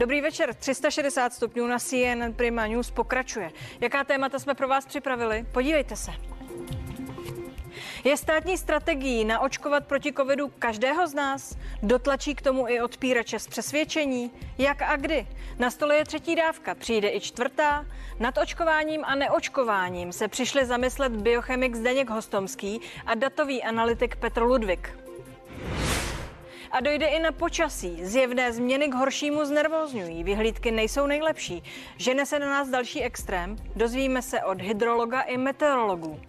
Dobrý večer. 360 stupňů na CNN Prima News pokračuje. Jaká témata jsme pro vás připravili? Podívejte se. Je státní strategií naočkovat proti covidu každého z nás? Dotlačí k tomu i odpírače z přesvědčení? Jak a kdy? Na stole je třetí dávka, přijde i čtvrtá. Nad očkováním a neočkováním se přišli zamyslet biochemik Zdeněk Hostomský a datový analytik Petr Ludvík. A dojde i na počasí. Zjevné změny k horšímu znervozňují. Vyhlídky nejsou nejlepší. Žene se na nás další extrém. Dozvíme se od hydrologa i meteorologů.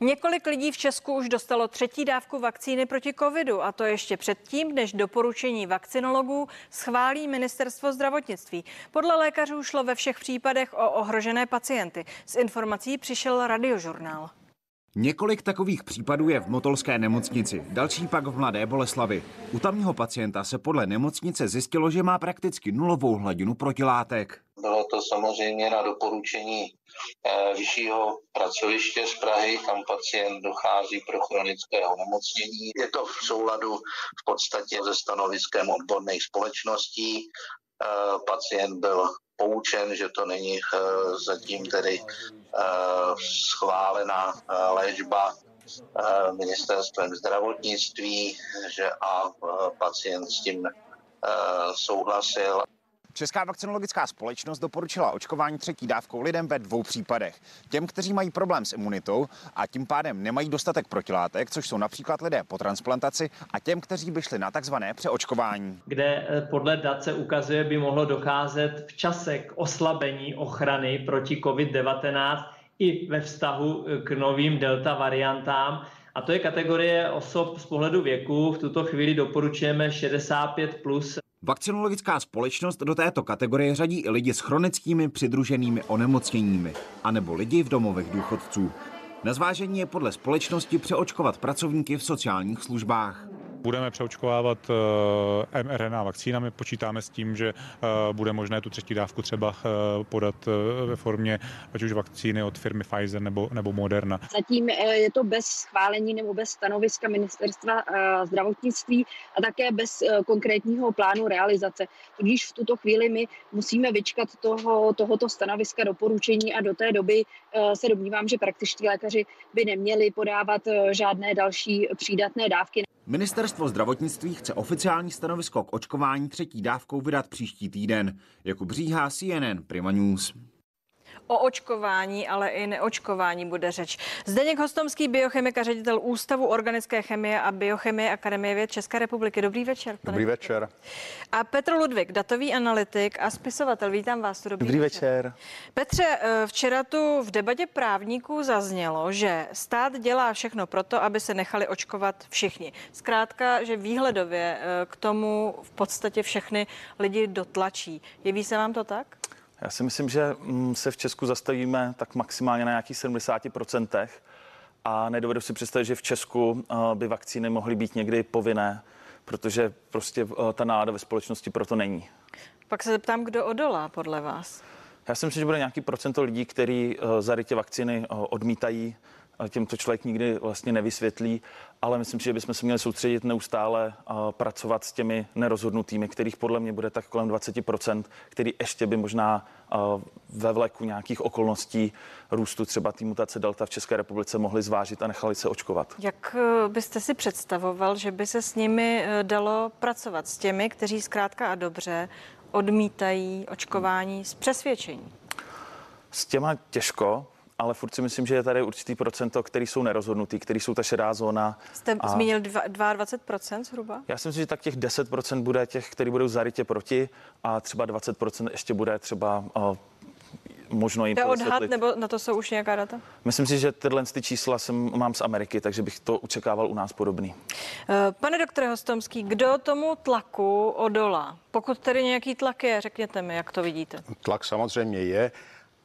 Několik lidí v Česku už dostalo třetí dávku vakcíny proti covidu a to ještě předtím, než doporučení vakcinologů schválí ministerstvo zdravotnictví. Podle lékařů šlo ve všech případech o ohrožené pacienty. S informací přišel radiožurnál. Několik takových případů je v Motolské nemocnici, další pak v Mladé Boleslavi. U tamního pacienta se podle nemocnice zjistilo, že má prakticky nulovou hladinu protilátek. Bylo to samozřejmě na doporučení eh, vyššího pracoviště z Prahy, kam pacient dochází pro chronické onemocnění. Je to v souladu v podstatě se stanoviskem odborných společností. Eh, pacient byl poučen, že to není eh, zatím tedy schválená léčba ministerstvem zdravotnictví, že a pacient s tím souhlasil. Česká vakcinologická společnost doporučila očkování třetí dávkou lidem ve dvou případech. Těm, kteří mají problém s imunitou a tím pádem nemají dostatek protilátek, což jsou například lidé po transplantaci, a těm, kteří by šli na takzvané přeočkování. Kde eh, podle dat se ukazuje, by mohlo docházet v čase k oslabení ochrany proti COVID-19 i ve vztahu eh, k novým delta variantám. A to je kategorie osob z pohledu věku. V tuto chvíli doporučujeme 65 plus Vakcinologická společnost do této kategorie řadí i lidi s chronickými přidruženými onemocněními, anebo lidi v domovech důchodců. Na zvážení je podle společnosti přeočkovat pracovníky v sociálních službách. Budeme přeočkovávat eh, mRNA vakcínami. Počítáme s tím, že eh, bude možné tu třetí dávku třeba eh, podat ve formě ať už vakcíny od firmy Pfizer nebo, nebo Moderna. Zatím je to bez schválení nebo bez stanoviska ministerstva zdravotnictví a také bez konkrétního plánu realizace. Tudíž v tuto chvíli my musíme vyčkat toho, tohoto stanoviska doporučení a do té doby se domnívám, že praktičtí lékaři by neměli podávat žádné další přídatné dávky. Ministerstvo zdravotnictví chce oficiální stanovisko k očkování třetí dávkou vydat příští týden. Jakub Bříhá, CNN, Prima News. O očkování, ale i neočkování bude řeč. Zdeněk Hostomský, biochemik a ředitel Ústavu organické chemie a biochemie Akademie věd České republiky. Dobrý večer. Dobrý večer. A Petr Ludvík, datový analytik a spisovatel. Vítám vás. Dobrý, Dobrý večer. večer. Petře, eh, včera tu v debatě právníků zaznělo, že stát dělá všechno proto, aby se nechali očkovat všichni. Zkrátka, že výhledově eh, k tomu v podstatě všechny lidi dotlačí. Jeví se vám to tak? Já si myslím, že mm, se v Česku zastavíme tak maximálně na nějakých 70% a nedovedu si představit, že v Česku eh, by vakcíny mohly být někdy povinné, protože prostě eh, ta nálada ve společnosti proto není. Pak se zeptám, kdo odolá podle vás? Já si myslím, že bude nějaký procento lidí, kteří eh, zarytě vakcíny odmítají, těm to člověk nikdy vlastně nevysvětlí, ale myslím si, že bychom se měli soustředit neustále a pracovat s těmi nerozhodnutými, kterých podle mě bude tak kolem 20%, který ještě by možná ve vleku nějakých okolností růstu třeba té mutace Delta v České republice mohli zvážit a nechali se očkovat. Jak e, byste si představoval, že by se s nimi e, dalo pracovat, s těmi, kteří zkrátka a dobře odmítají očkování z přesvědčení? S těma těžko, ale furt si myslím, že je tady určitý procento, který jsou nerozhodnutý, který jsou ta šedá zóna. Jste a... zmínil 22% zhruba? Já si myslím, že tak těch 10% bude těch, který budou zarytě proti a třeba 20% ještě bude třeba uh, možno jim to je odhad, nebo na to jsou už nějaká data? Myslím si, že tyhle ty čísla jsem, mám z Ameriky, takže bych to očekával u nás podobný. Eh, pane doktore Hostomský, kdo tomu tlaku odolá? Pokud tedy nějaký tlak je, řekněte mi, jak to vidíte. Tlak samozřejmě je.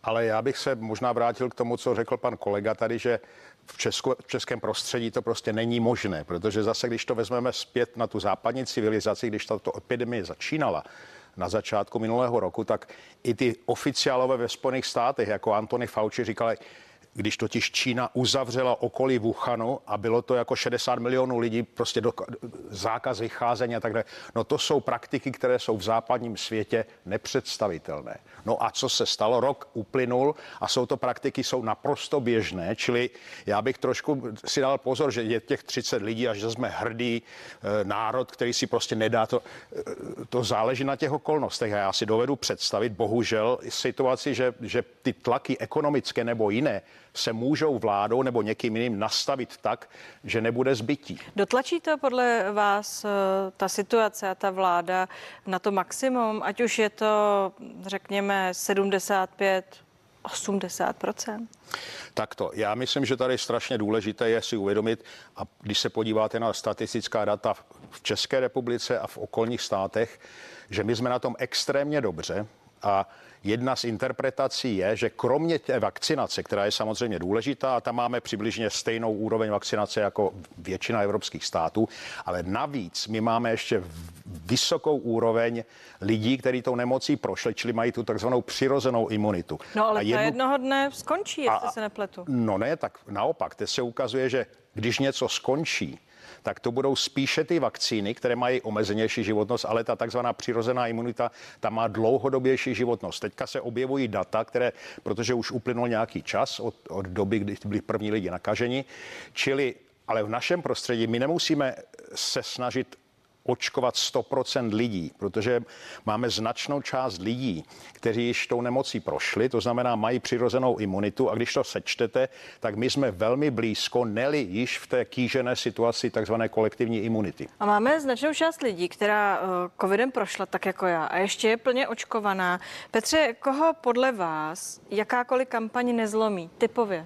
Ale já bych se možná vrátil k tomu, co řekl pan kolega tady, že v, Česku, v českém prostředí to prostě není možné, protože zase, když to vezmeme zpět na tu západní civilizaci, když tato epidemie začínala, na začátku minulého roku, tak i ty oficiálové ve Spojených státech, jako Anthony Fauci, říkali, když totiž Čína uzavřela okolí Wuhanu a bylo to jako 60 milionů lidí, prostě do, zákaz vycházení a tak dále. No to jsou praktiky, které jsou v západním světě nepředstavitelné. No a co se stalo? Rok uplynul a jsou to praktiky, jsou naprosto běžné, čili já bych trošku si dal pozor, že je těch 30 lidí a že jsme hrdý e, národ, který si prostě nedá to, e, to záleží na těch okolnostech a já si dovedu představit, bohužel, situaci, že, že ty tlaky ekonomické nebo jiné se můžou vládou nebo někým jiným nastavit tak, že nebude zbytí. Dotlačí to podle vás eh, ta situace a ta vláda na to maximum, ať už je to, řekněme, 75 80 Tak to. Já myslím, že tady strašně důležité je si uvědomit, a když se podíváte na statistická data v České republice a v okolních státech, že my jsme na tom extrémně dobře a Jedna z interpretací je, že kromě té vakcinace, která je samozřejmě důležitá, a tam máme přibližně stejnou úroveň vakcinace jako většina evropských států, ale navíc my máme ještě vysokou úroveň lidí, kteří tou nemocí prošli, čili mají tu takzvanou přirozenou imunitu. No ale a jednu... jednoho dne skončí, jestli a, se nepletu. No ne, tak naopak, teď se ukazuje, že když něco skončí, tak to budou spíše ty vakcíny, které mají omezenější životnost, ale ta takzvaná přirozená imunita, ta má dlouhodobější životnost. Teďka se objevují data, které, protože už uplynul nějaký čas od, od doby, kdy byli první lidi nakaženi, čili ale v našem prostředí my nemusíme se snažit očkovat 100% lidí, protože máme značnou část lidí, kteří již tou nemocí prošli, to znamená mají přirozenou imunitu a když to sečtete, tak my jsme velmi blízko, neli již v té kýžené situaci takzvané kolektivní imunity. A máme značnou část lidí, která uh, covidem prošla tak jako já a ještě je plně očkovaná. Petře, koho podle vás jakákoliv kampaň nezlomí typově?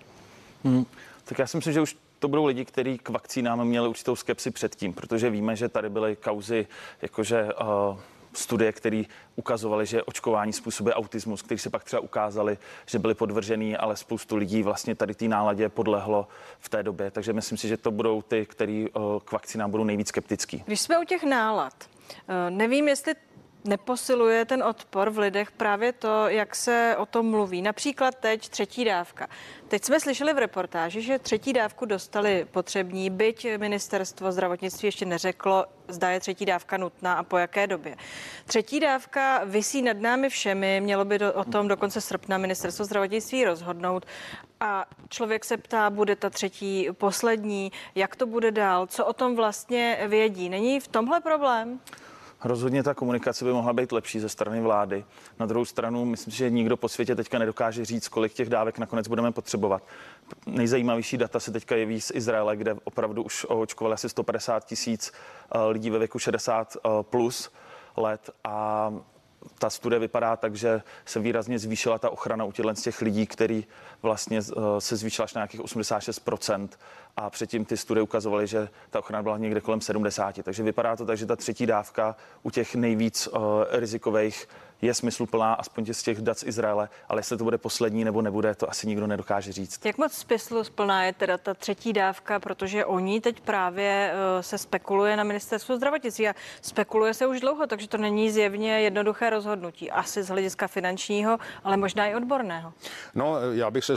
Hmm, tak já si myslím, že už to budou lidi, kteří k vakcínám měli určitou skepsi předtím, protože víme, že tady byly kauzy, jakože uh, studie, které ukazovaly, že očkování způsobuje autismus, který se pak třeba ukázali, že byli podvržený, ale spoustu lidí vlastně tady té náladě podlehlo v té době. Takže myslím si, že to budou ty, kteří uh, k vakcínám budou nejvíc skeptický. Když jsme u těch nálad, uh, nevím, jestli neposiluje ten odpor v lidech právě to, jak se o tom mluví. Například teď třetí dávka. Teď jsme slyšeli v reportáži, že třetí dávku dostali potřební, byť ministerstvo zdravotnictví ještě neřeklo, zda je třetí dávka nutná a po jaké době. Třetí dávka visí nad námi všemi, mělo by do, o tom do konce srpna ministerstvo zdravotnictví rozhodnout. A člověk se ptá, bude ta třetí poslední, jak to bude dál, co o tom vlastně vědí. Není v tomhle problém? Rozhodně ta komunikace by mohla být lepší ze strany vlády. Na druhou stranu, myslím že nikdo po světě teďka nedokáže říct, kolik těch dávek nakonec budeme potřebovat. Nejzajímavější data se teďka jeví z Izraele, kde opravdu už očkovali asi 150 tisíc eh, lidí ve věku 60 eh, plus let a ta studie vypadá tak, že se výrazně zvýšila ta ochrana u z těch lidí, který vlastně eh, se zvýšila až na nějakých 86% a předtím ty studie ukazovaly, že ta ochrana byla někde kolem 70. Takže vypadá to tak, že ta třetí dávka u těch nejvíc uh, rizikových je smysluplná, aspoň z těch dat z Izraele, ale jestli to bude poslední nebo nebude, to asi nikdo nedokáže říct. Jak moc smysluplná je teda ta třetí dávka, protože o ní teď právě uh, se spekuluje na ministerstvu zdravotnictví a spekuluje se už dlouho, takže to není zjevně jednoduché rozhodnutí, asi z hlediska finančního, ale možná i odborného. No, já bych se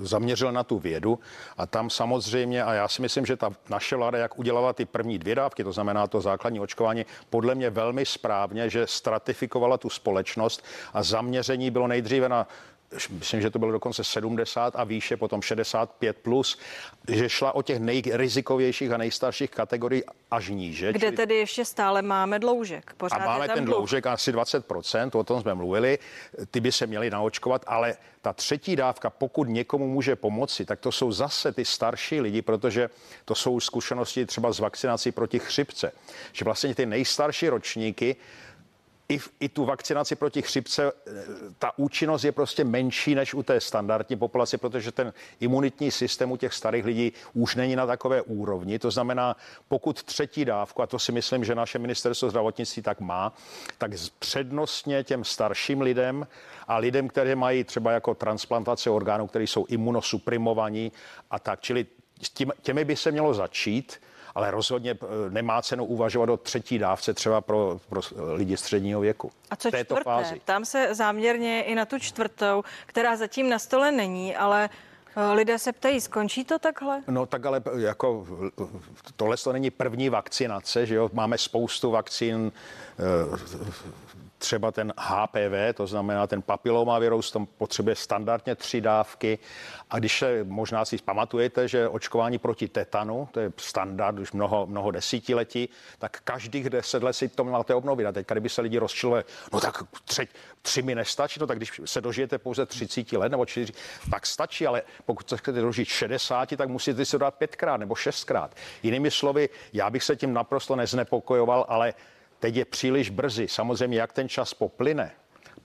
zaměřil na tu vědu a tam samozřejmě, a já si myslím, že ta naše vláda, jak udělala ty první dvě dávky, to znamená to základní očkování, podle mě velmi správně, že stratifikovala tu společnost a zaměření bylo nejdříve na myslím, že to bylo dokonce 70 a výše, potom 65 plus, že šla o těch nejrizikovějších a nejstarších kategorií až níže. Kde čili... tedy ještě stále máme dloužek. Pořád a máme ten dloužek asi 20%, o tom jsme mluvili, ty by se měly naočkovat, ale ta třetí dávka, pokud někomu může pomoci, tak to jsou zase ty starší lidi, protože to jsou zkušenosti třeba z vakcinací proti chřipce, že vlastně ty nejstarší ročníky i, i tu vakcinaci proti chřipce, eh, ta účinnost je prostě menší než u té standardní populace, protože ten imunitní systém u těch starých lidí už není na takové úrovni. To znamená, pokud třetí dávku, a to si myslím, že naše ministerstvo zdravotnictví tak má, tak přednostně těm starším lidem a lidem, kteří mají třeba jako transplantace orgánů, které jsou imunosuprimovaní a tak. Čili těmi by se mělo začít ale rozhodně eh, nemá cenu uvažovat o třetí dávce třeba pro, pro lidi středního věku. A co čtvrté? Fázi. Tam se záměrně i na tu čtvrtou, která zatím na stole není, ale Lidé se ptají, skončí to takhle? No tak ale jako tohle to není první vakcinace, že jo? Máme spoustu vakcín třeba ten HPV, to znamená ten papilomavirus, tam potřebuje standardně tři dávky. A když se možná si pamatujete, že očkování proti tetanu, to je standard už mnoho, mnoho desítiletí, tak každých deset let si to máte obnovit. A teď, kdyby se lidi rozčilovali, no tak tři, tři mi nestačí, no tak když se dožijete pouze 30 let nebo čtyři, tak stačí, ale pokud se chcete dožít 60, tak musíte si to dát pětkrát nebo šestkrát. Jinými slovy, já bych se tím naprosto neznepokojoval, ale Teď je příliš brzy. Samozřejmě, jak ten čas poplyne,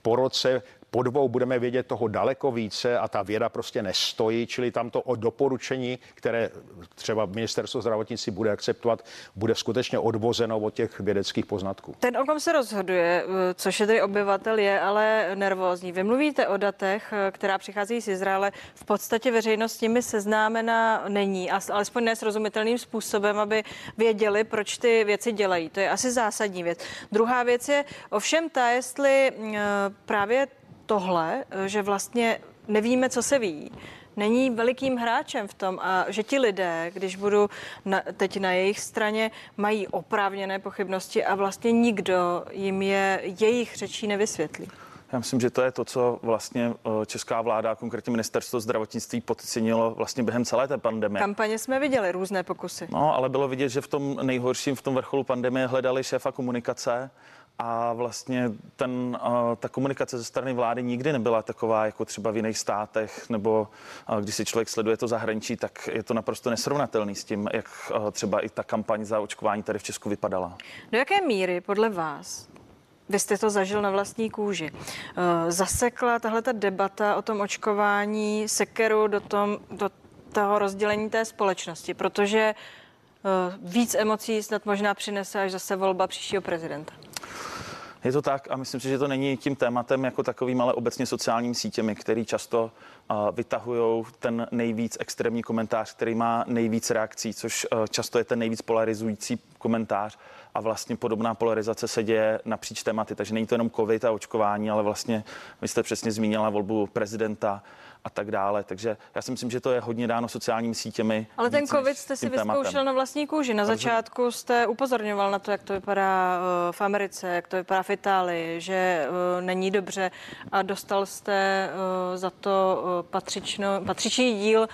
po roce po dvou budeme vědět toho daleko více a ta věda prostě nestojí, čili tam to o doporučení, které třeba ministerstvo zdravotnictví bude akceptovat, bude skutečně odvozeno od těch vědeckých poznatků. Ten, o kom se rozhoduje, což je tedy obyvatel, je ale nervózní. Vy mluvíte o datech, která přichází z Izraele. V podstatě veřejnost s nimi seznámena není, alespoň nesrozumitelným způsobem, aby věděli, proč ty věci dělají. To je asi zásadní věc. Druhá věc je ovšem ta, jestli právě tohle, že vlastně nevíme, co se ví, není velikým hráčem v tom a že ti lidé, když budu na, teď na jejich straně, mají oprávněné pochybnosti a vlastně nikdo jim je jejich řečí nevysvětlí. Já myslím, že to je to, co vlastně eh, česká vláda, konkrétně ministerstvo zdravotnictví, podcenilo vlastně během celé té pandemie. Kampaně jsme viděli různé pokusy. No, ale bylo vidět, že v tom nejhorším, v tom vrcholu pandemie hledali šéfa komunikace a vlastně ten, ta komunikace ze strany vlády nikdy nebyla taková jako třeba v jiných státech, nebo když si člověk sleduje to zahraničí, tak je to naprosto nesrovnatelný s tím, jak třeba i ta kampaň za očkování tady v Česku vypadala. Do jaké míry podle vás vy jste to zažil na vlastní kůži. Zasekla tahle ta debata o tom očkování sekeru do, tom, do toho rozdělení té společnosti, protože víc emocí snad možná přinese až zase volba příštího prezidenta. Je to tak a myslím si, že to není tím tématem jako takovým, ale obecně sociálními sítěmi, který často vytahují ten nejvíc extrémní komentář, který má nejvíc reakcí, což často je ten nejvíc polarizující komentář a vlastně podobná polarizace se děje napříč tématy, takže není to jenom covid a očkování, ale vlastně vy jste přesně zmínila volbu prezidenta, a tak dále. Takže já si myslím, že to je hodně dáno sociálními sítěmi. Ale ten COVID jste si vyzkoušel na vlastní kůži. Na začátku jste upozorňoval na to, jak to vypadá eh, v Americe, jak to vypadá v Itálii, že eh, není dobře a dostal jste eh, za to patřično, patřičný díl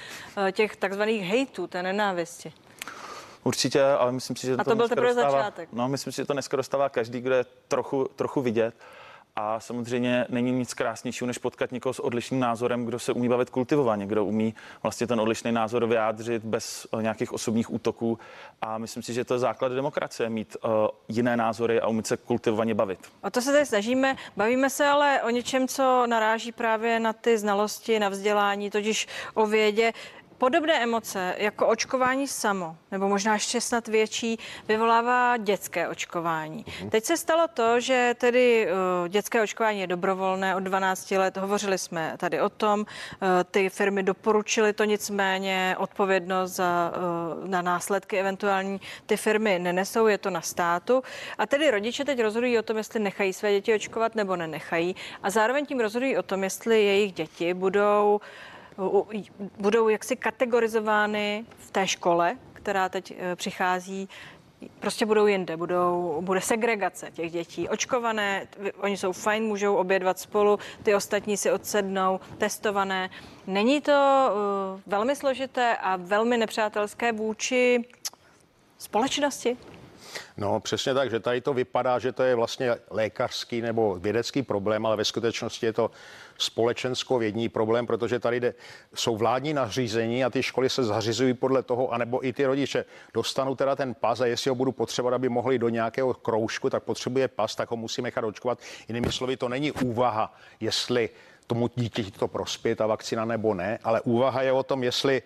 těch takzvaných hejtů, té nenávisti. Určitě, ale myslím si, že a to, to byl teprve dostává, začátek. No, myslím si, že to dneska dostává každý, kdo je trochu, trochu vidět. A samozřejmě není nic krásnějšího, než potkat někoho s odlišným názorem, kdo se umí bavit kultivovaně, kdo umí vlastně ten odlišný názor vyjádřit bez eh, nějakých osobních útoků. A myslím si, že to je základ demokracie, mít uh, jiné názory a umít se kultivovaně bavit. O to se tady snažíme. Bavíme se ale o něčem, co naráží právě na ty znalosti, na vzdělání, totiž o vědě. Podobné emoce jako očkování samo, nebo možná ještě snad větší, vyvolává dětské očkování. Mhm. Teď se stalo to, že tedy uh, dětské očkování je dobrovolné od 12 let. Hovořili jsme tady o tom. Uh, ty firmy doporučily to, nicméně odpovědnost za, uh, na následky eventuální ty firmy nenesou, je to na státu. A tedy rodiče teď rozhodují o tom, jestli nechají své děti očkovat nebo nenechají. A zároveň tím rozhodují o tom, jestli jejich děti budou budou jaksi kategorizovány v té škole, která teď e, přichází, prostě budou jinde, budou, bude segregace těch dětí. Očkované, oni jsou fajn, můžou obědvat spolu, ty ostatní si odsednou, testované. Není to uh, velmi složité a velmi nepřátelské vůči společnosti? No přesně tak, že tady to vypadá, že to je vlastně lékařský nebo vědecký problém, ale ve skutečnosti je to společensko-vědní problém, protože tady jde, jsou vládní nařízení a ty školy se zařizují podle toho, anebo i ty rodiče dostanou teda ten pas a jestli ho budu potřebovat, aby mohli do nějakého kroužku, tak potřebuje pas, tak ho musí nechat očkovat. Jinými slovy, to není úvaha, jestli tomu dítěti to prospěje ta vakcína nebo ne, ale úvaha je o tom, jestli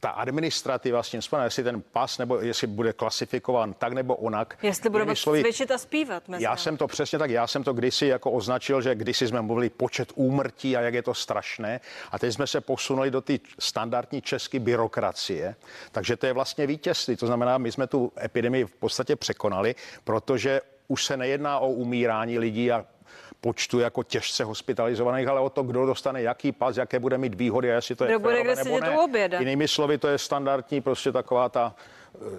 ta administrativa s tím spojená, jestli ten pas nebo jestli bude klasifikován tak nebo onak. Jestli bude cvičit a zpívat. Mezi já jsem to přesně tak, já jsem to kdysi jako označil, že kdysi jsme mluvili počet úmrtí a jak je to strašné. A teď jsme se posunuli do ty standardní české byrokracie. Takže to je vlastně vítězství. To znamená, my jsme tu epidemii v podstatě překonali, protože už se nejedná o umírání lidí a počtu jako těžce hospitalizovaných, ale o to, kdo dostane jaký pas, jaké bude mít výhody a jestli to je Kdo bude kde nebo ne. oběda. Jinými slovy, to je standardní prostě taková ta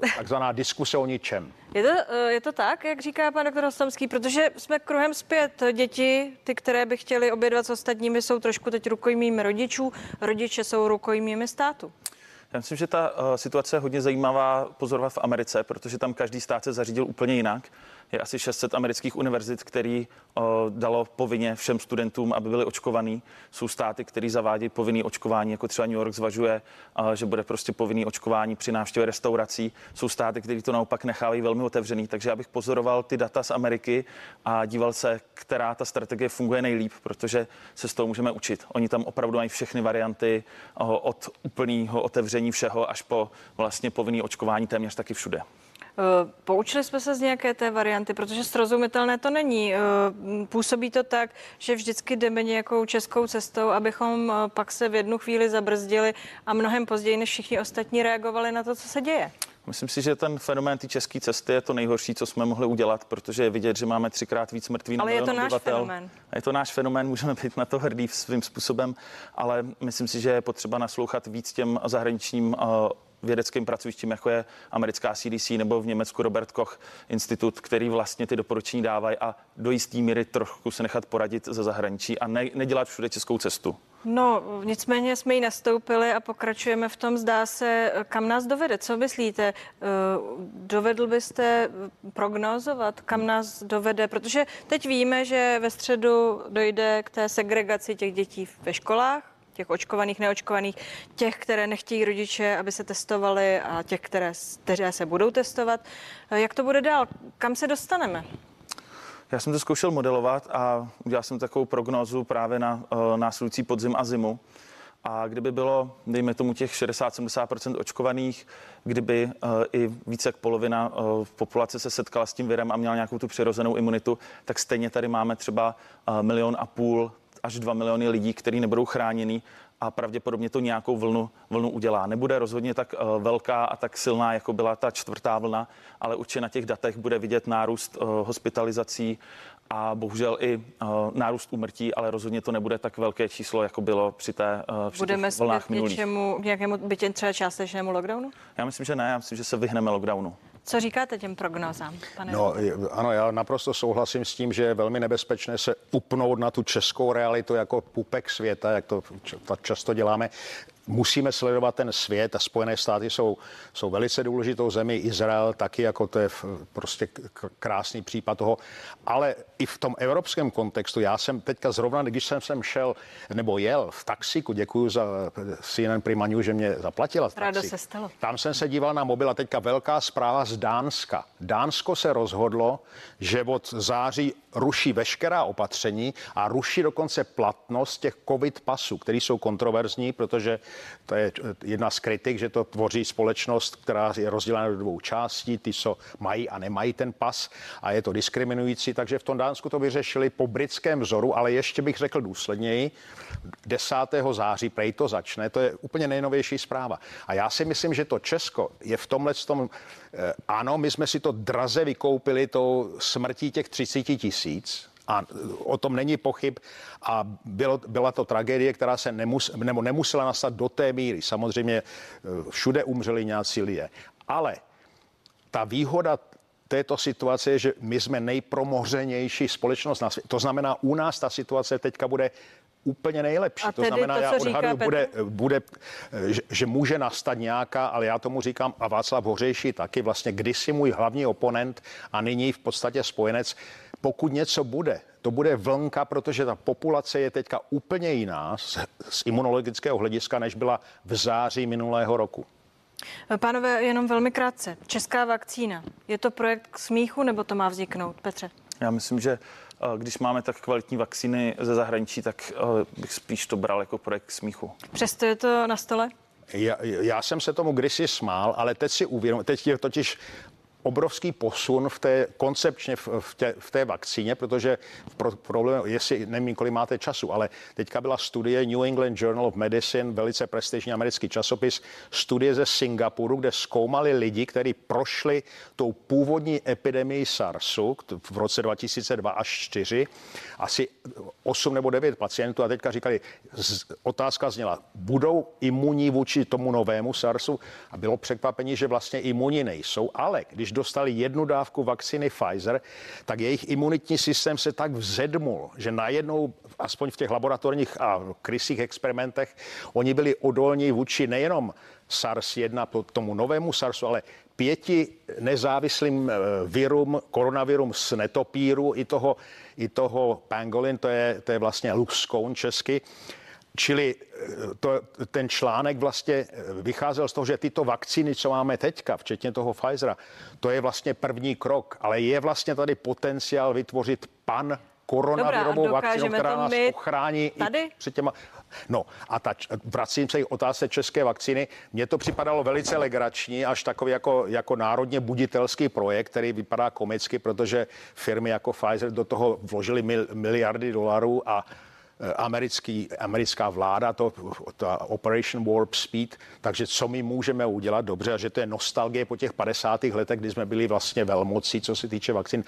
eh, takzvaná diskuse o ničem. Je to, eh, je to tak, jak říká pan doktor Hostomský, protože jsme kruhem zpět. Děti, ty, které by chtěly obědvat s ostatními, jsou trošku teď rukojmími rodičů, rodiče jsou rukojmími státu. Já myslím, že ta uh, situace je hodně zajímavá pozorovat v Americe, protože tam každý stát se zařídil úplně jinak. Je asi 600 amerických univerzit, který uh, dalo povinně všem studentům, aby byli očkovaní. Jsou státy, které zavádějí povinný očkování, jako třeba New York zvažuje, uh, že bude prostě povinný očkování při návštěvě restaurací. Jsou státy, které to naopak nechávají velmi otevřený. Takže já bych pozoroval ty data z Ameriky a díval se, která ta strategie funguje nejlíp, protože se z toho můžeme učit. Oni tam opravdu mají všechny varianty uh, od úplného otevření všeho až po vlastně povinný očkování téměř taky všude. Eh, poučili jsme se z nějaké té varianty, protože srozumitelné to není. Eh, působí to tak, že vždycky jdeme nějakou českou cestou, abychom eh, pak se v jednu chvíli zabrzdili a mnohem později než všichni ostatní reagovali na to, co se děje. Myslím si, že ten fenomén té české cesty je to nejhorší, co jsme mohli udělat, protože je vidět, že máme třikrát víc mrtvých na Ale je to náš obyvatel. fenomén. Je to náš fenomén, můžeme být na to hrdý svým způsobem, ale myslím si, že je potřeba naslouchat víc těm zahraničním vědeckým pracovištím, jako je americká CDC nebo v Německu Robert Koch institut, který vlastně ty doporučení dávají a do jisté míry trochu se nechat poradit ze zahraničí a ne, nedělat všude českou cestu. No, nicméně jsme ji nastoupili a pokračujeme v tom, zdá se, kam nás dovede. Co myslíte? Dovedl byste prognozovat, kam nás dovede? Protože teď víme, že ve středu dojde k té segregaci těch dětí ve školách, těch očkovaných, neočkovaných, těch, které nechtějí rodiče, aby se testovali a těch, které, které se budou testovat. Jak to bude dál? Kam se dostaneme? Já jsem to zkoušel modelovat a udělal jsem takovou prognózu právě na uh, následující podzim a zimu. A kdyby bylo, dejme tomu, těch 60-70% očkovaných, kdyby uh, i více jak polovina uh, populace se setkala s tím virem a měla nějakou tu přirozenou imunitu, tak stejně tady máme třeba uh, milion a půl až 2 miliony lidí, kteří nebudou chráněni a pravděpodobně to nějakou vlnu, vlnu udělá. Nebude rozhodně tak uh, velká a tak silná, jako byla ta čtvrtá vlna, ale určitě na těch datech bude vidět nárůst uh, hospitalizací a bohužel i uh, nárůst úmrtí, ale rozhodně to nebude tak velké číslo, jako bylo při, té, při Budeme těch vlnách minulých. něčemu, nějakému bytě třeba částečnému lockdownu? Já myslím, že ne, já myslím, že se vyhneme lockdownu. Co říkáte těm prognózám, pane? No, ano, já naprosto souhlasím s tím, že je velmi nebezpečné se upnout na tu českou realitu jako pupek světa, jak to často děláme musíme sledovat ten svět a Spojené státy jsou, jsou velice důležitou zemi, Izrael taky, jako to je prostě krásný případ toho, ale i v tom evropském kontextu, já jsem teďka zrovna, když jsem sem šel nebo jel v taxiku, děkuji za CNN Primaniu, že mě zaplatila v Rádo se stalo. Tam jsem se díval na mobil a teďka velká zpráva z Dánska. Dánsko se rozhodlo, že od září ruší veškerá opatření a ruší dokonce platnost těch covid pasů, které jsou kontroverzní, protože to je jedna z kritik, že to tvoří společnost, která je rozdělena do dvou částí, ty, co mají a nemají ten pas. A je to diskriminující, takže v tom Dánsku to vyřešili po britském vzoru, ale ještě bych řekl důsledněji, 10. září prej to začne, to je úplně nejnovější zpráva. A já si myslím, že to Česko je v tomhle tom, eh, ano, my jsme si to draze vykoupili tou smrtí těch 30 tisíc, a o tom není pochyb. A bylo, byla to tragédie, která se nemus, nebo nemusela nastat do té míry. Samozřejmě eh, všude umřeli nějací lidé. Ale ta výhoda této situace je, že my jsme nejpromořenější společnost na světě. To znamená, u nás ta situace teďka bude úplně nejlepší. A to znamená, to, já odhaduji, bude, bude, že, že může nastat nějaká, ale já tomu říkám, a Václav Hořejší taky, vlastně kdysi můj hlavní oponent a nyní v podstatě spojenec, pokud něco bude, to bude vlnka, protože ta populace je teďka úplně jiná z, z imunologického hlediska, než byla v září minulého roku. Pánové, jenom velmi krátce. Česká vakcína. Je to projekt k smíchu nebo to má vzniknout? Petře? Já myslím, že eh, když máme tak kvalitní vakcíny ze zahraničí, tak eh, bych spíš to bral jako projekt k smíchu. Přesto je to na stole? Já, já jsem se tomu kdysi smál, ale teď si uvědomil, teď je totiž obrovský posun v té koncepčně v, v, tě, v té vakcíně, protože pro, problém, jestli nevím, kolik máte času, ale teďka byla studie New England Journal of Medicine, velice prestižní americký časopis, studie ze Singapuru, kde zkoumali lidi, kteří prošli tou původní epidemii SARSu v roce 2002 až 4, asi 8 nebo 9 pacientů a teďka říkali, otázka zněla, budou imunní vůči tomu novému SARSu? A bylo překvapení, že vlastně imunní nejsou, ale když dostali jednu dávku vakcíny Pfizer, tak jejich imunitní systém se tak vzedmul, že najednou, aspoň v těch laboratorních a krysích experimentech, oni byli odolní vůči nejenom SARS-1 tomu novému SARSu, ale pěti nezávislým eh, virům, koronavirům z netopíru i toho, i toho pangolin, to je, to je vlastně luskoun česky, Čili eh, to, ten článek vlastně eh, vycházel z toho, že tyto vakcíny, co máme teďka, včetně toho Pfizera, to je vlastně první krok, ale je vlastně tady potenciál vytvořit pan koronavirovou vakcínu, která nás ochrání tady? i před těma... No a ta, vracím se k otázce české vakcíny. Mně to připadalo velice legrační, až takový jako, jako národně buditelský projekt, který vypadá komicky, protože firmy jako Pfizer do toho vložili mil, miliardy dolarů a americký, americká vláda, to, ta Operation Warp Speed, takže co my můžeme udělat dobře a že to je nostalgie po těch 50. letech, kdy jsme byli vlastně velmocí, co se týče vakcín.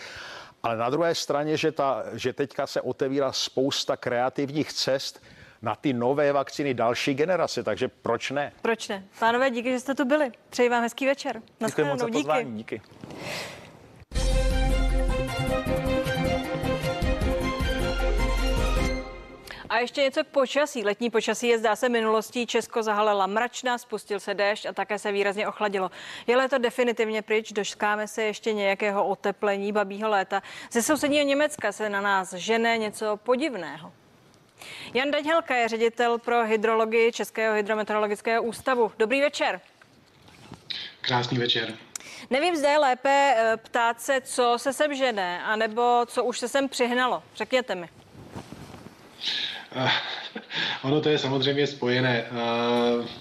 Ale na druhé straně, že, ta, že teďka se otevírá spousta kreativních cest, na ty nové vakcíny další generace, takže proč ne? Proč ne? Pánové, díky, že jste tu byli. Přeji vám hezký večer. Děkuji moc za pozvání, díky. díky. A ještě něco k počasí. Letní počasí je zdá se minulostí. Česko zahalela mračna, spustil se déšť a také se výrazně ochladilo. Je léto definitivně pryč, dočkáme se ještě nějakého oteplení babího léta. Ze sousedního Německa se na nás žene něco podivného. Jan Daňhelka je ředitel pro hydrologii Českého hydrometeorologického ústavu. Dobrý večer. Krásný večer. Nevím, zda je lépe eh, ptát se, co se sem žene, anebo co už se sem přihnalo. Řekněte mi. Eh, ono to je samozřejmě spojené. Eh,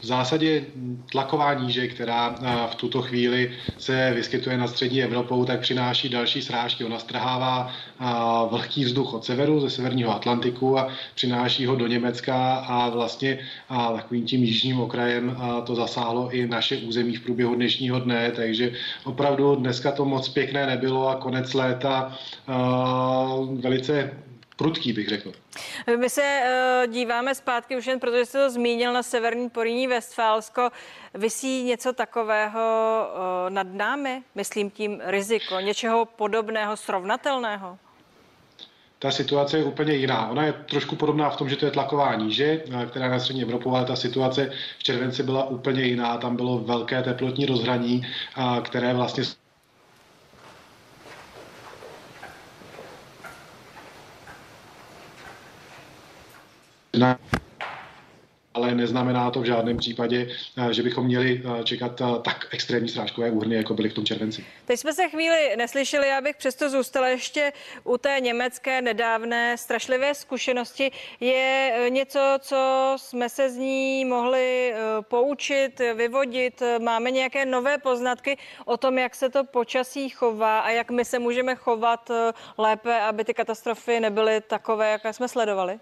v zásadě tlaková níže, která eh, v tuto chvíli se vyskytuje na střední Evropou, tak přináší další srážky. Ona strhává vlhký vzduch od severu, ze severního Atlantiku a přináší ho do Německa a vlastně takovým tím jižním okrajem to zasáhlo i naše území v průběhu dnešního dne, takže opravdu dneska to moc pěkné nebylo a konec léta velice prudký, bych řekl. My se uh, díváme zpátky už jen protože jste to zmínil na severní Poríní Westfálsko. Vysí něco takového uh, nad námi? Myslím tím riziko, něčeho podobného, srovnatelného? ta situace je úplně jiná. Ona je trošku podobná v tom, že to je tlaková níže, eh, která je na střední Evropu, ale ta situace v červenci byla úplně jiná. Tam bylo velké teplotní rozhraní, které vlastně ale neznamená to v žádném případě, eh, že bychom měli eh, čekat eh, tak extrémní srážkové úhrny, jako byly v tom červenci. Teď jsme se chvíli neslyšeli, já bych přesto zůstala ještě u té německé nedávné strašlivé zkušenosti. Je něco, co jsme se z ní mohli poučit, vyvodit? Máme nějaké nové poznatky o tom, jak se to počasí chová a jak my se můžeme chovat lépe, aby ty katastrofy nebyly takové, jaké jsme sledovali?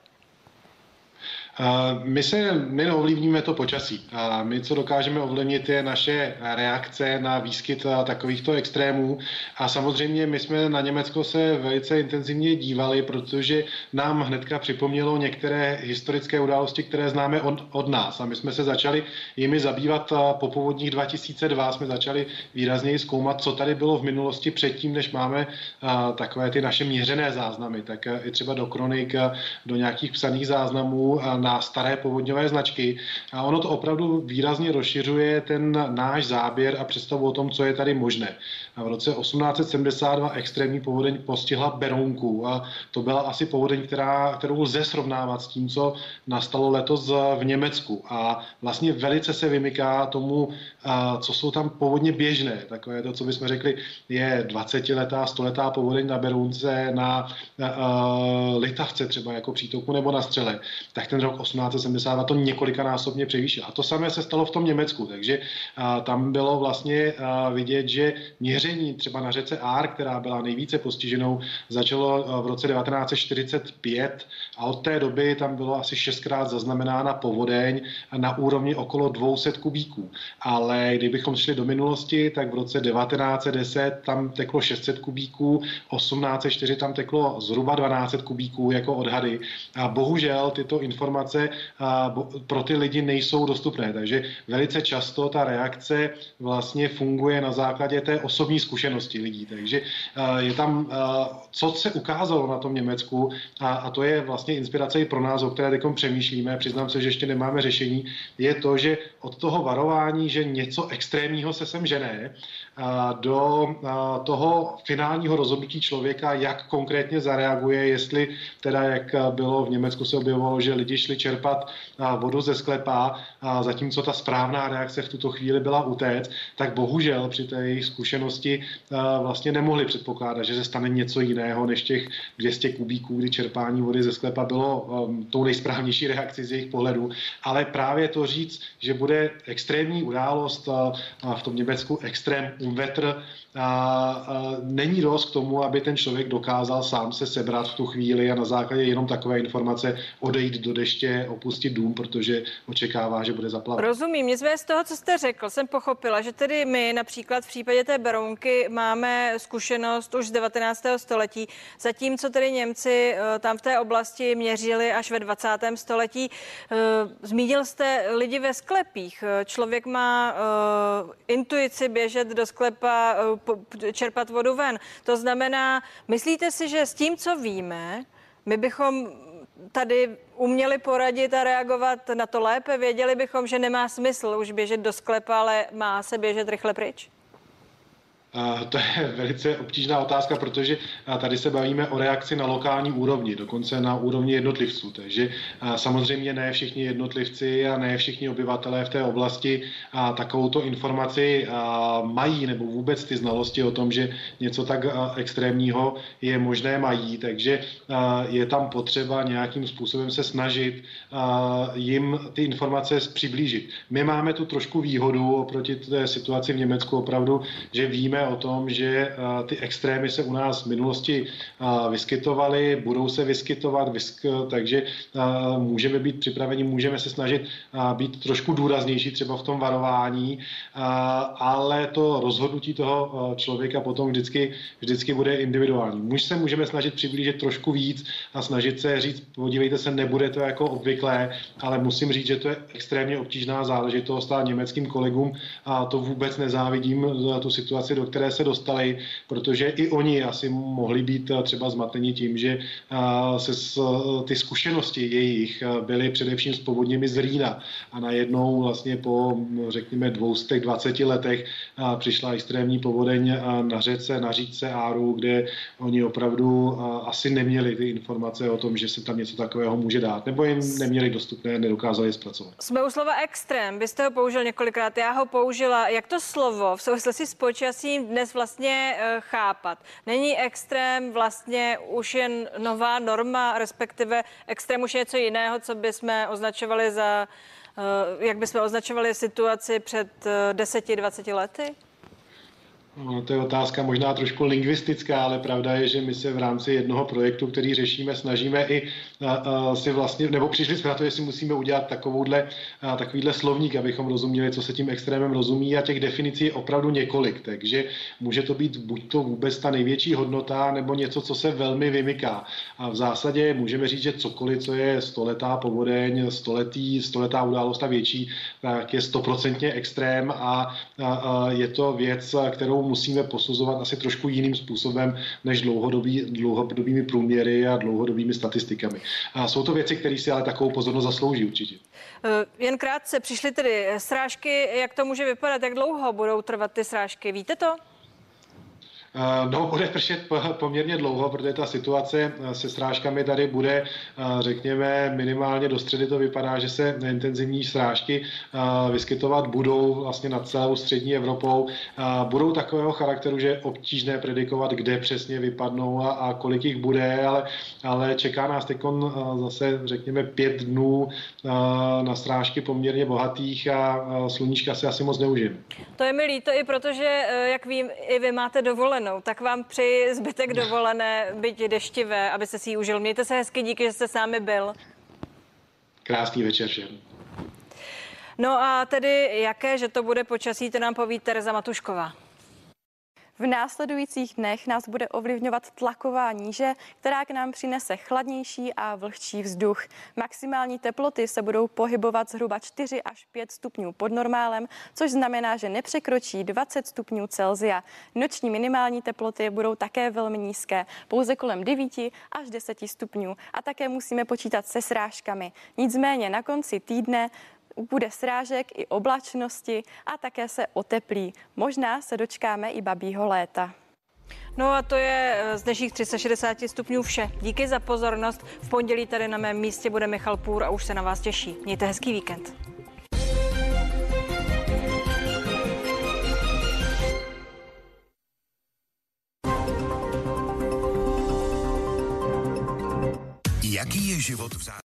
My se my neovlivníme to počasí. My, co dokážeme ovlivnit, je naše reakce na výskyt takovýchto extrémů. A samozřejmě my jsme na Německo se velice intenzivně dívali, protože nám hnedka připomnělo některé historické události, které známe od, od nás. A my jsme se začali jimi zabývat po povodních 2002. Jsme začali výrazněji zkoumat, co tady bylo v minulosti předtím, než máme takové ty naše měřené záznamy. Tak i třeba do kronik, do nějakých psaných záznamů na na staré povodňové značky. A ono to opravdu výrazně rozšiřuje ten náš záběr a představu o tom, co je tady možné. A v roce 1872 extrémní povodeň postihla Berounku a to byla asi povodeň, která, kterou lze srovnávat s tím, co nastalo letos v Německu. A vlastně velice se vymyká tomu, co jsou tam povodně běžné. Takové to, co bychom řekli, je 20-letá, 100-letá povodeň na Berounce, na Litavce třeba jako přítoku nebo na Střele. Tak ten rok 1872 to několikanásobně převýšil. A to samé se stalo v tom Německu, takže tam bylo vlastně vidět, že měření třeba na řece Ár, která byla nejvíce postiženou, začalo v roce 1945 a od té doby tam bylo asi šestkrát zaznamenána povodeň na úrovni okolo 200 kubíků. Ale kdybychom šli do minulosti, tak v roce 1910 tam teklo 600 kubíků, 1804 tam teklo zhruba 12 kubíků jako odhady. A bohužel tyto informace pro ty lidi nejsou dostupné, takže velice často ta reakce vlastně funguje na základě té osobní zkušenosti lidí. Takže je tam, co se ukázalo na tom Německu, a, a to je vlastně inspirace i pro nás, o které teď přemýšlíme, přiznám se, že ještě nemáme řešení, je to, že od toho varování, že něco extrémního se sem žene, do toho finálního rozhodnutí člověka, jak konkrétně zareaguje, jestli teda, jak bylo v Německu se objevovalo, že lidi šli čerpat vodu ze sklepa, zatímco ta správná reakce v tuto chvíli byla utéct, tak bohužel při té jejich zkušenosti vlastně nemohli předpokládat, že se stane něco jiného než těch 200 kubíků, kdy čerpání vody ze sklepa bylo um, tou nejsprávnější reakcí z jejich pohledu. Ale právě to říct, že bude extrémní událost v tom Německu, extrém Unwetter, a, a není dost k tomu, aby ten člověk dokázal sám se sebrat v tu chvíli a na základě jenom takové informace odejít do deště, opustit dům, protože očekává, že bude zaplaven. Rozumím. Nicméně z toho, co jste řekl, jsem pochopila, že tedy my například v případě té Berounky máme zkušenost už z 19. století, zatímco tedy Němci eh, tam v té oblasti měřili až ve 20. století. Eh, zmínil jste lidi ve sklepích. Člověk má intuici běžet do sklepa, čerpat vodu ven. To znamená, myslíte si, že s tím, co víme, my bychom tady uměli poradit a reagovat na to lépe? Věděli bychom, že nemá smysl už běžet do sklepa, ale má se běžet rychle pryč? To je velice obtížná otázka, protože tady se bavíme o reakci na lokální úrovni, dokonce na úrovni jednotlivců. Takže samozřejmě ne všichni jednotlivci a ne všichni obyvatelé v té oblasti takovouto informaci mají nebo vůbec ty znalosti o tom, že něco tak extrémního je možné mají. Takže je tam potřeba nějakým způsobem se snažit jim ty informace přiblížit. My máme tu trošku výhodu oproti té situaci v Německu opravdu, že víme, o tom, že eh, ty extrémy se u nás v minulosti eh, vyskytovaly, budou se vyskytovat, takže eh, můžeme být připraveni, můžeme se snažit být trošku důraznější třeba v tom varování, ale to rozhodnutí toho člověka potom vždycky, vždycky bude individuální. Muž se můžeme snažit přiblížit trošku víc a snažit se říct, podívejte se, nebude to jako obvyklé, ale musím říct, že to je extrémně obtížná záležitost a německým kolegům a to vůbec nezávidím za tu situaci, do které se dostali, protože i oni asi mohli být eh, třeba zmateni tím, že eh, se eh, ty zkušenosti jejich byly především s povodněmi z Rýna a najednou vlastně po, řekněme, 220 letech přišla extrémní povodeň na řece, na říčce Áru, kde oni opravdu asi neměli ty informace o tom, že se tam něco takového může dát, nebo jim neměli dostupné, nedokázali je zpracovat. Jsme u slova extrém, vy jste ho použil několikrát, já ho použila. Jak to slovo v souvislosti s počasím dnes vlastně eh, chápat. Není extrém vlastně už jen nová norma, respektive extrém už je něco jiného, co bychom označovali za, eh, jak bychom označovali situaci před 10-20 eh, lety? No, to je otázka možná trošku lingvistická, ale pravda je, že my se v rámci jednoho projektu, který řešíme, snažíme i si vlastně, nebo přišli jsme na to, jestli musíme udělat takovouhle, a, takovýhle slovník, abychom rozuměli, co se tím extrémem rozumí a těch definicí je opravdu několik, takže může to být buď to vůbec ta největší hodnota, nebo něco, co se velmi vymyká. A v zásadě můžeme říct, že cokoliv, co je stoletá povodeň, stoletý, stoletá událost a větší, tak je stoprocentně extrém a, a, a je to věc, kterou musíme posuzovat asi trošku jiným způsobem než dlouhodobý, dlouhodobými průměry a dlouhodobými statistikami. A jsou to věci, které si ale takovou pozornost zaslouží určitě. Eh, jen krátce, přišly tedy srážky, jak to může vypadat, jak dlouho budou trvat ty srážky, víte to? No, bude pršet poměrně dlouho, protože ta situace se srážkami tady bude, řekněme, minimálně do středy to vypadá, že se intenzivní srážky vyskytovat budou vlastně nad celou střední Evropou. Budou takového charakteru, že je obtížné predikovat, kde přesně vypadnou a, a kolik jich bude, ale, ale čeká nás teď zase, řekněme, pět dnů na srážky poměrně bohatých a sluníčka se asi moc neužijeme. To je mi líto i protože, jak vím, i vy máte dovolenou, tak vám přeji zbytek dovolené, byť deštivé, aby se si ji užil. Mějte se hezky, díky, že jste s námi byl. Krásný večer všem. No a tedy jaké, že to bude počasí, to nám poví Tereza Matušková. V následujících dnech nás bude ovlivňovat tlaková níže, která k nám přinese chladnější a vlhčí vzduch. Maximální teploty se budou pohybovat zhruba 4 až 5 stupňů pod normálem, což znamená, že nepřekročí 20 stupňů Celzia. Noční minimální teploty budou také velmi nízké, pouze kolem 9 až 10 stupňů a také musíme počítat se srážkami. Nicméně na konci týdne bude srážek i oblačnosti a také se oteplí. Možná se dočkáme i babího léta. No a to je eh, z dnešních 360 stupňů vše. Díky za pozornost. V pondělí tady na mém místě bude Michal Půr a už se na vás těší. Mějte hezký víkend. Jaký je život v